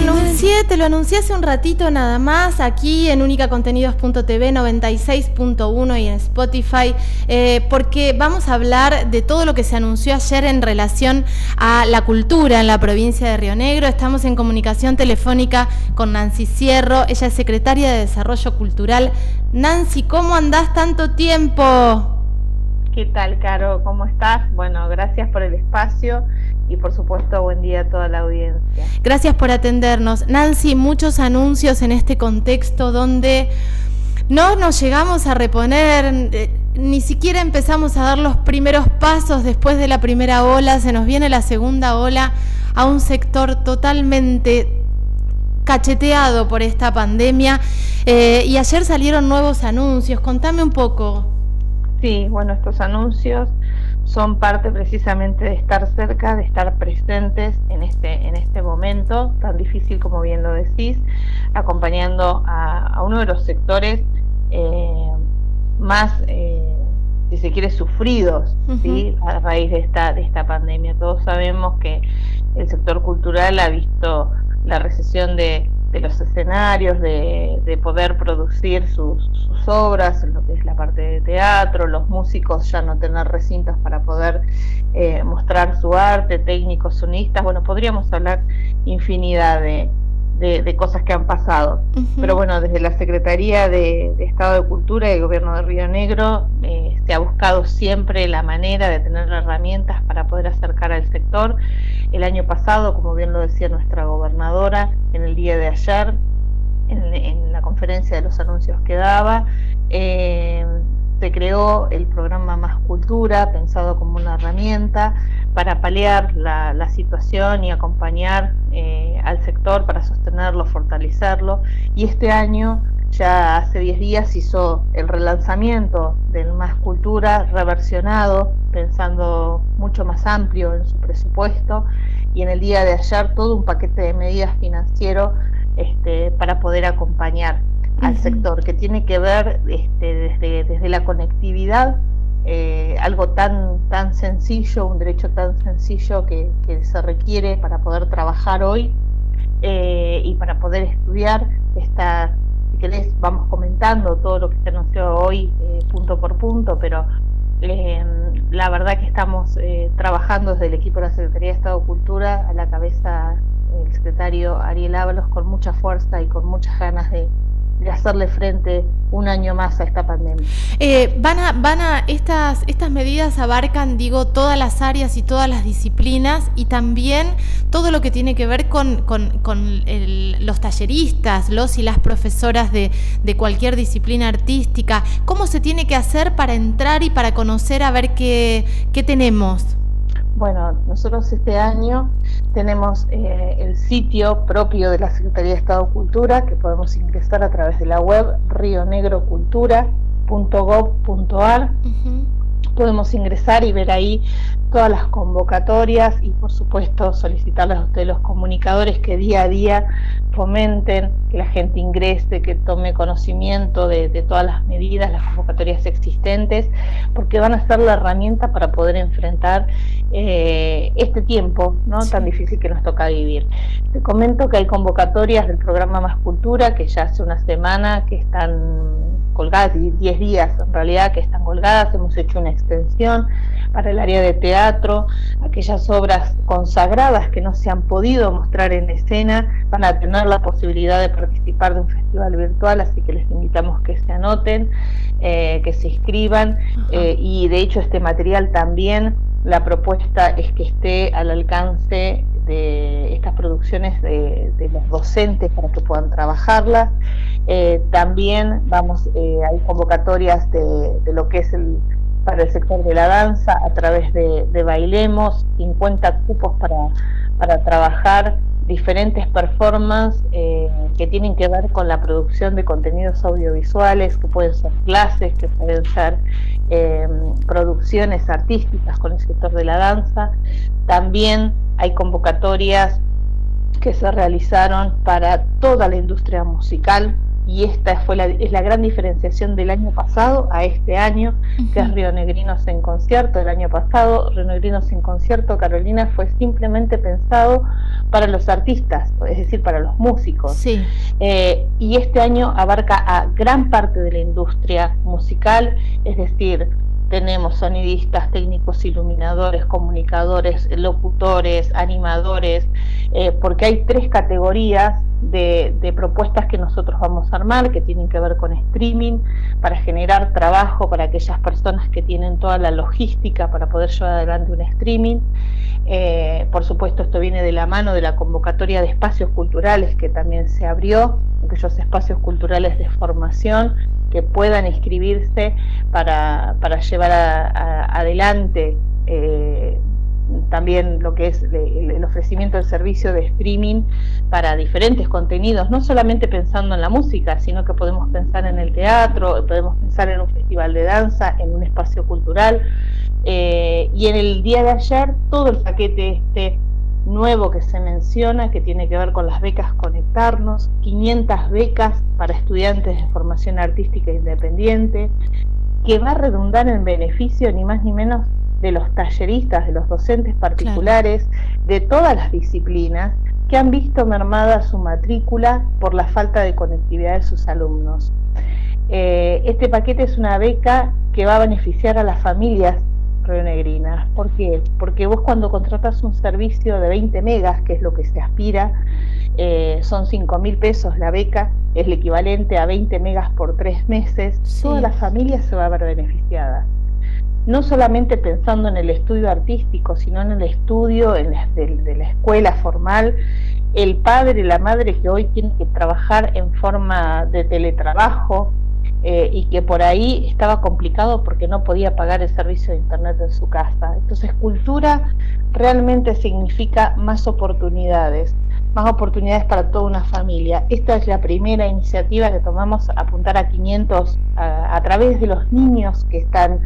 lo anuncié, te lo anuncié hace un ratito nada más, aquí en unicacontenidos.tv 96.1 y en Spotify, eh, porque vamos a hablar de todo lo que se anunció ayer en relación a la cultura en la provincia de Río Negro. Estamos en comunicación telefónica con Nancy Cierro, ella es secretaria de Desarrollo Cultural. Nancy, ¿cómo andás tanto tiempo? ¿Qué tal, Caro? ¿Cómo estás? Bueno, gracias por el espacio y por supuesto buen día a toda la audiencia. Gracias por atendernos. Nancy, muchos anuncios en este contexto donde no nos llegamos a reponer, eh, ni siquiera empezamos a dar los primeros pasos después de la primera ola, se nos viene la segunda ola a un sector totalmente cacheteado por esta pandemia eh, y ayer salieron nuevos anuncios. Contame un poco. Sí, bueno, estos anuncios son parte precisamente de estar cerca, de estar presentes en este, en este momento tan difícil como bien lo decís, acompañando a, uno de los sectores eh, más, eh, si se quiere, sufridos ¿sí? a raíz de esta, de esta pandemia. Todos sabemos que el sector cultural ha visto la recesión de, de los escenarios, de, de poder producir sus, sus, obras, lo que es la parte de teatro, los músicos ya no tener recintos para poder eh, mostrar su arte, técnicos, sonistas, bueno, podríamos hablar infinidad de, de, cosas que han pasado. Pero bueno, desde la Secretaría de, Estado de Cultura y el Gobierno de Río Negro eh, se ha buscado siempre la manera de tener herramientas para poder acercar al sector. El año pasado, como bien lo decía nuestra gobernadora, en el día de ayer, en, la conferencia de los anuncios que daba, eh, se creó el programa Más Cultura, pensado como una herramienta para paliar la, situación y acompañar eh, al sector para sostenerlo, fortalecerlo. Y este año, ya hace 10 días, hizo el relanzamiento del Más Cultura reversionado, pensando mucho más amplio en su presupuesto. Y en el día de ayer todo un paquete de medidas financieras este, para poder acompañar al sector, que tiene que ver este, desde, desde la conectividad, eh, algo tan, tan sencillo, un derecho tan sencillo que, se requiere para poder trabajar hoy eh, y para poder estudiar. Esta, si querés, vamos comentando todo lo que se anunció hoy eh, punto por punto, pero la verdad que estamos trabajando desde el equipo de la Secretaría de Estado de Cultura a la cabeza el secretario Ariel Ábalos con mucha fuerza y con muchas ganas de, de hacerle frente un año más a esta pandemia. Eh, van a, van a, estas, estas medidas abarcan, digo, todas las áreas y todas las disciplinas y también todo lo que tiene que ver con, con, los talleristas, los y las profesoras de, de, cualquier disciplina artística. ¿Cómo se tiene que hacer para entrar y para conocer a ver qué, qué tenemos? Bueno, nosotros este año tenemos eh, el sitio propio de la Secretaría de Estado de Cultura que podemos ingresar a través de la web rionegrocultura.gov.ar. Podemos ingresar y ver ahí todas las convocatorias y por supuesto solicitarles a ustedes los comunicadores que día a día fomenten, que la gente ingrese, que tome conocimiento de, todas las medidas, las convocatorias existentes, porque van a ser la herramienta para poder enfrentar eh, este tiempo ¿no? tan difícil que nos toca vivir. Te comento que hay convocatorias del programa Más Cultura, que ya hace una semana que están colgadas, 10 días en realidad que están colgadas, hemos hecho una extensión para el área de teatro, aquellas obras consagradas que no se han podido mostrar en escena van a tener la posibilidad de participar de un festival virtual, así que les invitamos que se anoten, eh, que se inscriban. Eh, y de hecho este material también, la propuesta es que esté al alcance de estas producciones de, los docentes para que puedan trabajarlas. Eh, también vamos, hay convocatorias de, de lo que es el para el sector de la danza a través de, Bailemos, 50 cupos para, para trabajar diferentes performances eh, que tienen que ver con la producción de contenidos audiovisuales, que pueden ser clases, que pueden ser eh, producciones artísticas con el sector de la danza. También hay convocatorias que se realizaron para toda la industria musical, y esta fue la, es la gran diferenciación del año pasado a este año, que es Río Negrinos en concierto. El año pasado, Río Negrinos en concierto, Carolina, fue simplemente pensado para los artistas, es decir, para los músicos. Sí. Eh, y este año abarca a gran parte de la industria musical, es decir, tenemos sonidistas, técnicos, iluminadores, comunicadores, locutores, animadores, eh, porque hay tres categorías de, propuestas que nosotros vamos a armar que tienen que ver con streaming, para generar trabajo para aquellas personas que tienen toda la logística para poder llevar adelante un streaming. Eh, por supuesto, esto viene de la mano de la convocatoria de espacios culturales que también se abrió, aquellos espacios culturales de formación que puedan inscribirse para, para llevar adelante eh, también lo que es el, ofrecimiento del servicio de streaming para diferentes contenidos, no solamente pensando en la música, sino que podemos pensar en el teatro, podemos pensar en un festival de danza, en un espacio cultural. Eh, y en el día de ayer todo el paquete este nuevo que se menciona, que tiene que ver con las becas Conectarnos, 500 becas para estudiantes de formación artística independiente, que va a redundar en beneficio ni más ni menos de los talleristas, de los docentes particulares, de todas las disciplinas, que han visto mermada su matrícula por la falta de conectividad de sus alumnos. Eh, este paquete es una beca que va a beneficiar a las familias rionegrinas. ¿Por qué? Porque vos cuando contratas un servicio de 20 megas, que es lo que se aspira, eh, son 5 mil pesos la beca, es el equivalente a 20 megas por tres meses, toda la familia se va a ver beneficiada no solamente pensando en el estudio artístico, sino en el estudio de, la escuela formal, el padre y la madre que hoy tienen que trabajar en forma de teletrabajo eh, y que por ahí estaba complicado porque no podía pagar el servicio de internet en su casa. Entonces cultura realmente significa más oportunidades, más oportunidades para toda una familia. Esta es la primera iniciativa que tomamos, apuntar a 500 a través de los niños que están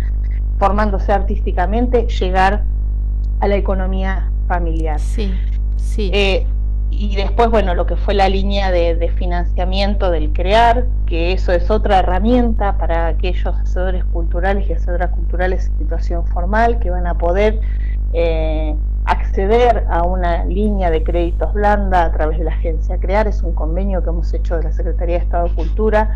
formándose artísticamente, llegar a la economía familiar. Sí, sí. Eh, y después, bueno, lo que fue la línea de, financiamiento del CREAR, que eso es otra herramienta para aquellos hacedores culturales y hacedoras culturales en situación formal que van a poder eh, acceder a una línea de créditos blanda a través de la agencia CREAR. Es un convenio que hemos hecho de la Secretaría de Estado de Cultura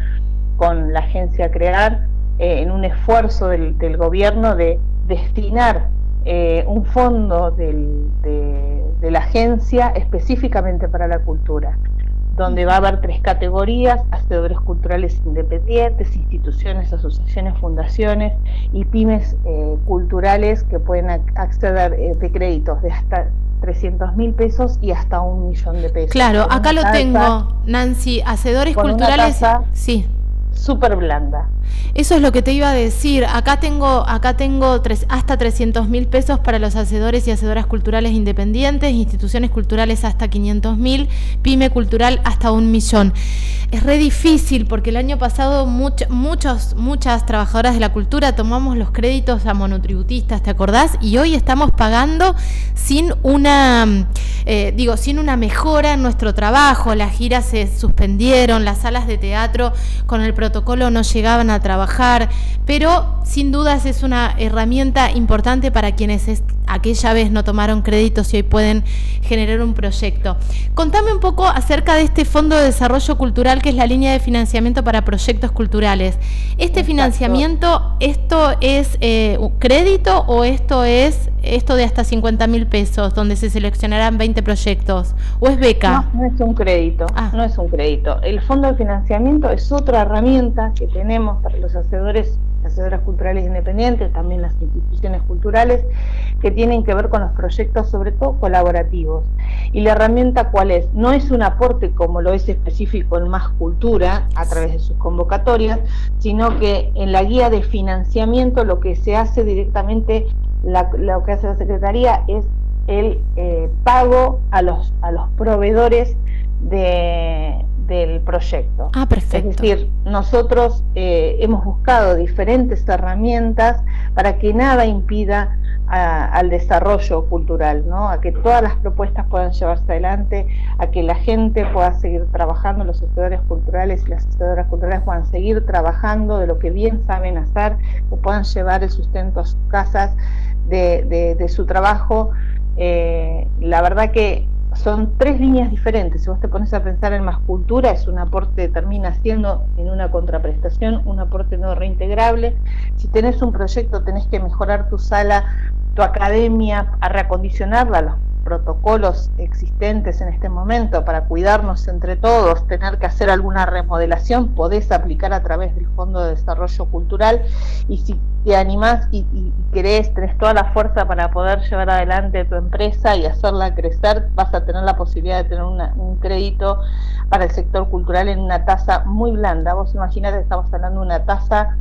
con la agencia CREAR eh, en un esfuerzo del, gobierno de destinar eh, un fondo de, la agencia específicamente para la cultura, donde va a haber tres categorías, hacedores culturales independientes, instituciones, asociaciones, fundaciones y pymes eh, culturales que pueden acceder de créditos de hasta 300 mil pesos y hasta un millón de pesos. Claro, acá lo tengo, Nancy, hacedores culturales. sí súper blanda. Eso es lo que te iba a decir. Acá tengo, acá tengo hasta 300 mil pesos para los hacedores y hacedoras culturales independientes, instituciones culturales hasta 500 mil, pyme cultural hasta un millón. Es re difícil porque el año pasado muchos, muchas trabajadoras de la cultura tomamos los créditos a monotributistas, ¿te acordás? Y hoy estamos pagando sin una, eh, digo, sin una mejora en nuestro trabajo. Las giras se suspendieron, las salas de teatro con el protocolo no llegaban a trabajar, pero sin dudas es una herramienta importante para quienes aquella vez no tomaron créditos y hoy pueden generar un proyecto. Contame un poco acerca de este Fondo de Desarrollo Cultural que es la línea de financiamiento para proyectos culturales. ¿Este financiamiento, esto es eh, crédito o esto es esto de hasta 50 mil pesos, donde se seleccionarán 20 proyectos? ¿O es beca? No, no es un crédito, ah. no es un crédito. El fondo de financiamiento es otra herramienta que tenemos para los hacedores hacedoras culturales independientes, también las instituciones culturales, que tienen que ver con los proyectos, sobre todo colaborativos. Y la herramienta cuál es? No es un aporte como lo es específico en Más Cultura, a través de sus convocatorias, sino que en la guía de financiamiento lo que se hace directamente lo que hace la Secretaría es el eh, pago a los, a los proveedores de, del proyecto. Ah, perfecto. Es decir, nosotros eh, hemos buscado diferentes herramientas para que nada impida al desarrollo cultural, ¿no? a que todas las propuestas puedan llevarse adelante, a que la gente pueda seguir trabajando, los asesores culturales y las asesoras culturales puedan seguir trabajando de lo que bien saben hacer, que puedan llevar el sustento a sus casas de, su trabajo. Eh, la verdad que son tres líneas diferentes. Si vos te pones a pensar en más cultura, es un aporte, termina siendo en una contraprestación, un aporte no reintegrable. Si tenés un proyecto, tenés que mejorar tu sala, tu academia, a reacondicionarla, protocolos existentes en este momento para cuidarnos entre todos, tener que hacer alguna remodelación, podés aplicar a través del Fondo de Desarrollo Cultural y si te animás y, querés, tenés toda la fuerza para poder llevar adelante tu empresa y hacerla crecer, vas a tener la posibilidad de tener un crédito para el sector cultural en una tasa muy blanda. Vos imaginate, estamos hablando de una tasa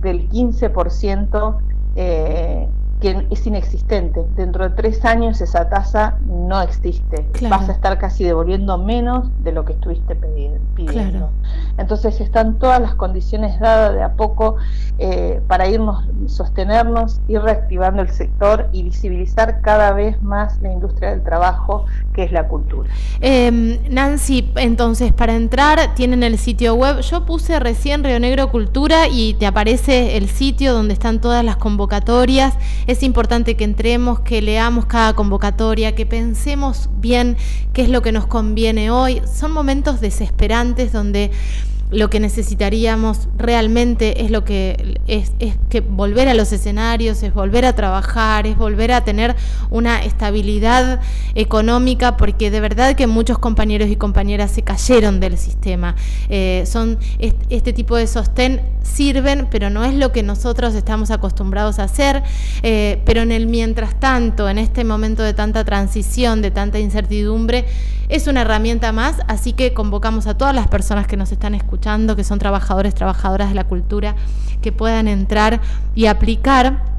del 15% eh, que es inexistente. Dentro de tres años esa tasa no existe. Vas a estar casi devolviendo menos de lo que estuviste pidiendo. Entonces están todas las condiciones dadas de a poco eh, para irnos, sostenernos, ir reactivando el sector y visibilizar cada vez más la industria del trabajo, que es la cultura. Em, Nancy, entonces para entrar tienen el sitio web. Yo puse recién Río Negro Cultura y te aparece el sitio donde están todas las convocatorias es importante que entremos, que leamos cada convocatoria, que pensemos bien qué es lo que nos conviene hoy. Son momentos desesperantes donde lo que necesitaríamos realmente es lo que es, que volver a los escenarios, es volver a trabajar, es volver a tener una estabilidad económica, porque de verdad que muchos compañeros y compañeras se cayeron del sistema. Eh, son este, tipo de sostén sirven, pero no es lo que nosotros estamos acostumbrados a hacer. Eh, pero en el mientras tanto, en este momento de tanta transición, de tanta incertidumbre, es una herramienta más, así que convocamos a todas las personas que nos están escuchando, que son trabajadores, trabajadoras de la cultura, que puedan entrar y aplicar.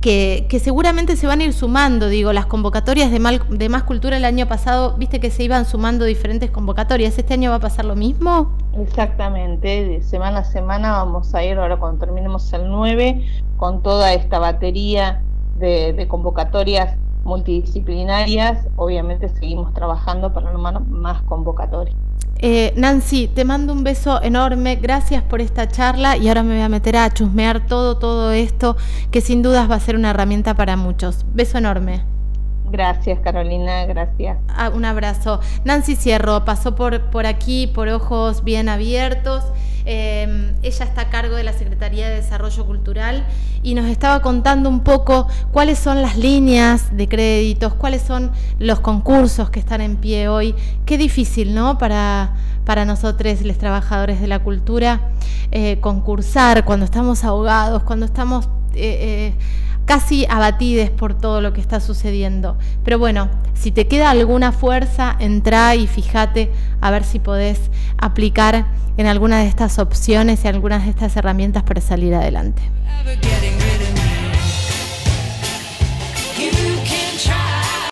Que, seguramente se van a ir sumando, digo, las convocatorias de, de Más Cultura el año pasado, viste que se iban sumando diferentes convocatorias, ¿este año va a pasar lo mismo? Exactamente, de semana a semana vamos a ir, ahora cuando terminemos el 9, con toda esta batería de, de convocatorias multidisciplinarias, obviamente seguimos trabajando para lo más convocatoria. Eh, Nancy, te mando un beso enorme, gracias por esta charla y ahora me voy a meter a chusmear todo, todo esto que sin dudas va a ser una herramienta para muchos. Beso enorme. Gracias Carolina, gracias. Ah, un abrazo. Nancy Cierro pasó por, por aquí, por ojos bien abiertos. Em, ella está a cargo de la Secretaría de Desarrollo Cultural y nos estaba contando un poco cuáles son las líneas de créditos, cuáles son los concursos que están en pie hoy. Qué difícil, ¿no? Para, para nosotros, los trabajadores de la cultura, eh, concursar cuando estamos ahogados, cuando estamos... Eh, eh, casi abatides por todo lo que está sucediendo. Pero bueno, si te queda alguna fuerza, entra y fíjate a ver si podés aplicar en alguna de estas opciones y algunas de estas herramientas para salir adelante.